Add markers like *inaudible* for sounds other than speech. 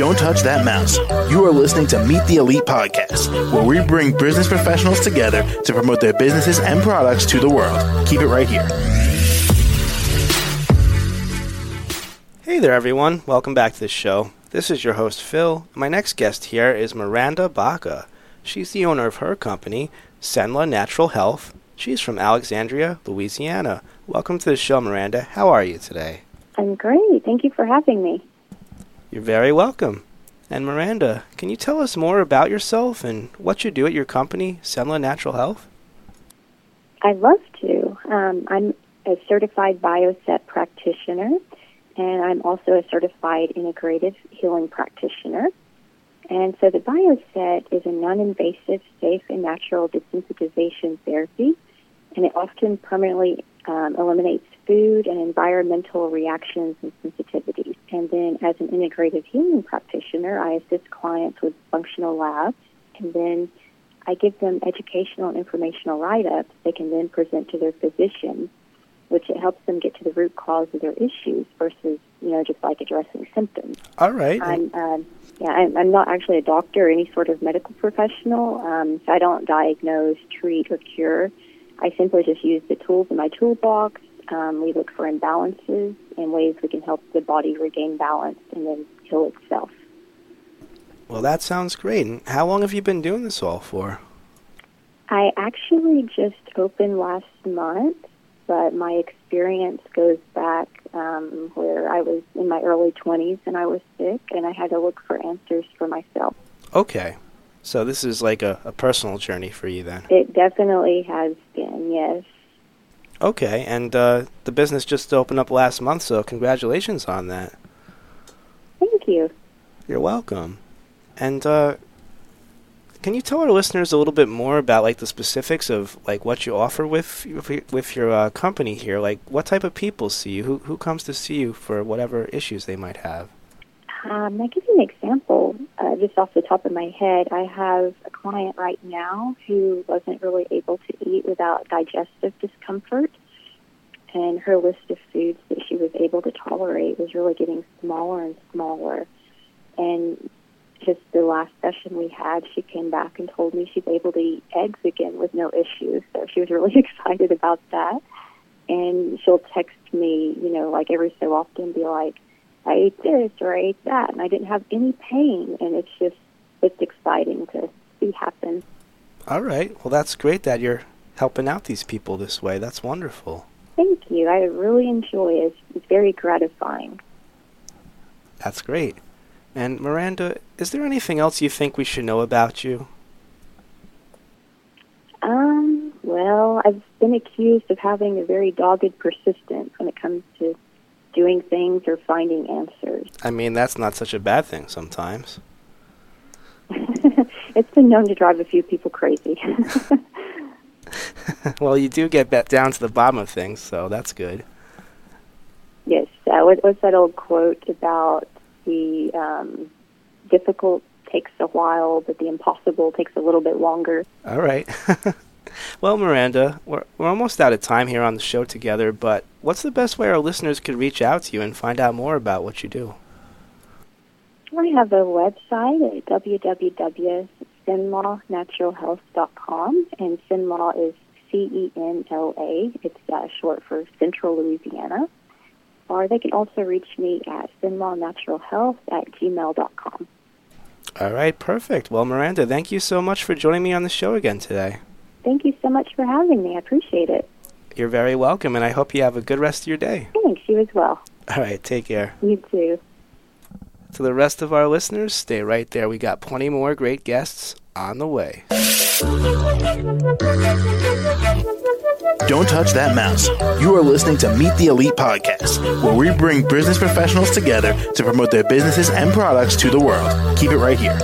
Don't touch that mouse. You are listening to Meet the Elite Podcast, where we bring business professionals together to promote their businesses and products to the world. Keep it right here. Hey there, everyone. Welcome back to the show. This is your host, Phil. My next guest here is Miranda Baca. She's the owner of her company, Cenla Natural Health. She's from Alexandria, Louisiana. Welcome to the show, Miranda. How are you today? I'm great. Thank you for having me. You're very welcome. And Miranda, can you tell us more about yourself and what you do at your company, Cenla Natural Health? I'd love to. Um, I'm a certified bioset practitioner, and I'm also a certified integrative healing practitioner. And so the bioset is a non-invasive, safe, and natural desensitization therapy, and it often permanently um, eliminates food and environmental reactions and sensitivities. And then as an integrative healing practitioner, I assist clients with functional labs, and then I give them educational and informational write-ups they can then present to their physicians, which it helps them get to the root cause of their issues versus, you know, just like addressing symptoms. All right. I'm, um, yeah, I'm, I'm not actually a doctor or any sort of medical professional, um, so I don't diagnose, treat, or cure. I simply just use the tools in my toolbox. Um, we look for imbalances and ways we can help the body regain balance and then heal itself. Well, that sounds great. And how long have you been doing this all for? I actually just opened last month, but my experience goes back um, where I was in my early 20s and I was sick and I had to look for answers for myself. Okay. So this is like a, a personal journey for you then. It definitely has been, yes. Okay, and uh, the business just opened up last month, so congratulations on that. Thank you. You're welcome. And uh, can you tell our listeners a little bit more about like the specifics of like what you offer with with your uh, company here? Like what type of people see you? Who who comes to see you for whatever issues they might have? Um, I'll give you an example uh, just off the top of my head. I have a client right now who wasn't really able to eat without digestive discomfort, and her list of foods that she was able to tolerate was really getting smaller and smaller. And just the last session we had, she came back and told me she's able to eat eggs again with no issues. So she was *laughs* really excited about that. And she'll text me, you know, like every so often, be like, I ate this or I ate that, and I didn't have any pain. And it's just, it's exciting to see happen. All right. Well, that's great that you're helping out these people this way. That's wonderful. Thank you. I really enjoy it. It's very gratifying. That's great. And Miranda, is there anything else you think we should know about you? Um, well, I've been accused of having a very dogged persistence when it comes to doing things or finding answers. I mean, that's not such a bad thing sometimes. *laughs* it's been known to drive a few people crazy. *laughs* well, you do get down to the bottom of things, so that's good. Yes. Uh, what, what's that old quote about the um, difficult takes a while, but the impossible takes a little bit longer? All right. *laughs* well, Miranda, we're, we're almost out of time here on the show together, but what's the best way our listeners could reach out to you and find out more about what you do? I have a website at www.cenlanaturalhealth.com, and Cenla is C-E-N-L-A. It's uh, short for Central Louisiana. Or they can also reach me at cenlanaturalhealth at gmail.com. All right, perfect. Well, Miranda, thank you so much for joining me on the show again today. Thank you so much for having me. I appreciate it. You're very welcome, and I hope you have a good rest of your day. Thanks. You as well. All right, take care. You too. To the rest of our listeners, stay right there. We got plenty more great guests on the way. Don't touch that mouse. You are listening to Meet the Elite Podcast, where we bring business professionals together to promote their businesses and products to the world. Keep it right here.